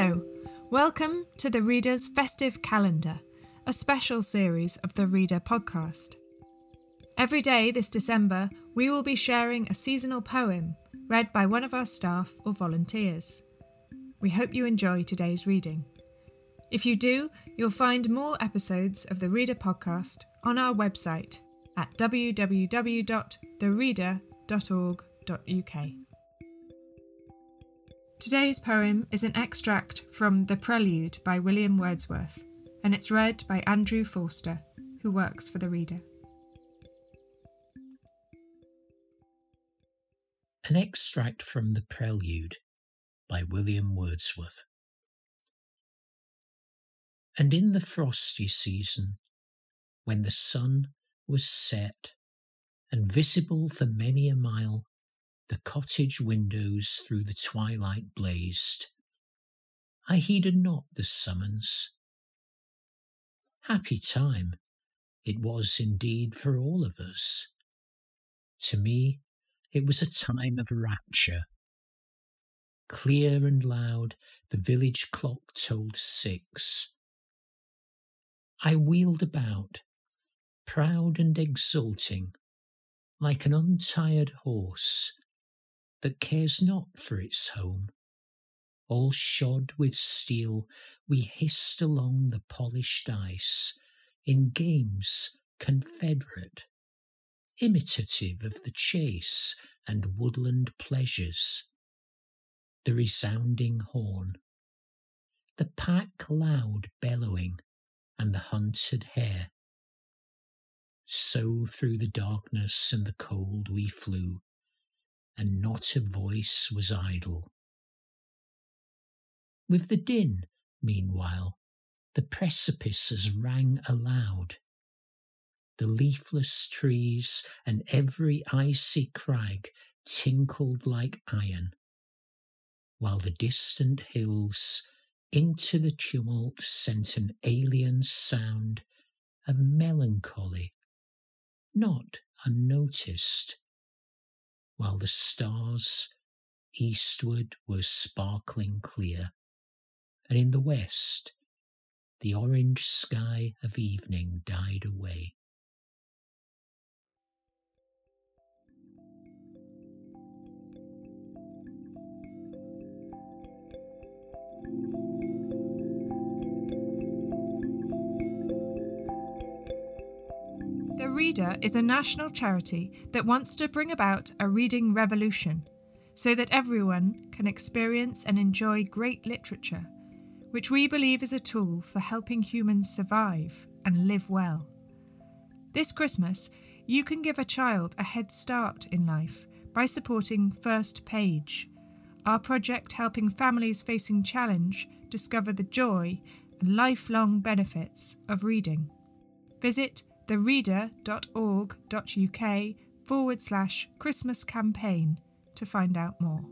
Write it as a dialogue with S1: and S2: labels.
S1: Hello, welcome to the Reader's Festive Calendar, a special series of the Reader podcast. Every day this December, we will be sharing a seasonal poem read by one of our staff or volunteers. We hope you enjoy today's reading. If you do, you'll find more episodes of the Reader podcast on our website at www.thereader.org.uk. Today's poem is an extract from The Prelude by William Wordsworth, and it's read by Andrew Forster, who works for The Reader.
S2: An extract from The Prelude by William Wordsworth. And in the frosty season, when the sun was set and visible for many a mile the cottage windows through the twilight blazed. I heeded not the summons. Happy time it was indeed for all of us. To me, it was a time of rapture. Clear and loud, the village clock told six. I wheeled about, proud and exulting, like an untired horse that cares not for its home. All shod with steel, we hissed along the polished ice in games confederate, imitative of the chase and woodland pleasures. The resounding horn, the pack loud bellowing, and the hunted hare. So through the darkness and the cold we flew, and not a voice was idle. With the din, meanwhile, the precipices rang aloud. The leafless trees and every icy crag tinkled like iron, while the distant hills into the tumult sent an alien sound of melancholy, not unnoticed while the stars eastward were sparkling clear, and in the west the orange sky of evening died away.
S1: The Reader is a national charity that wants to bring about a reading revolution so that everyone can experience and enjoy great literature, which we believe is a tool for helping humans survive and live well. This Christmas, you can give a child a head start in life by supporting First Page, our project helping families facing challenge discover the joy and lifelong benefits of reading. Visit thereader.org.uk forward slash Christmas campaign to find out more.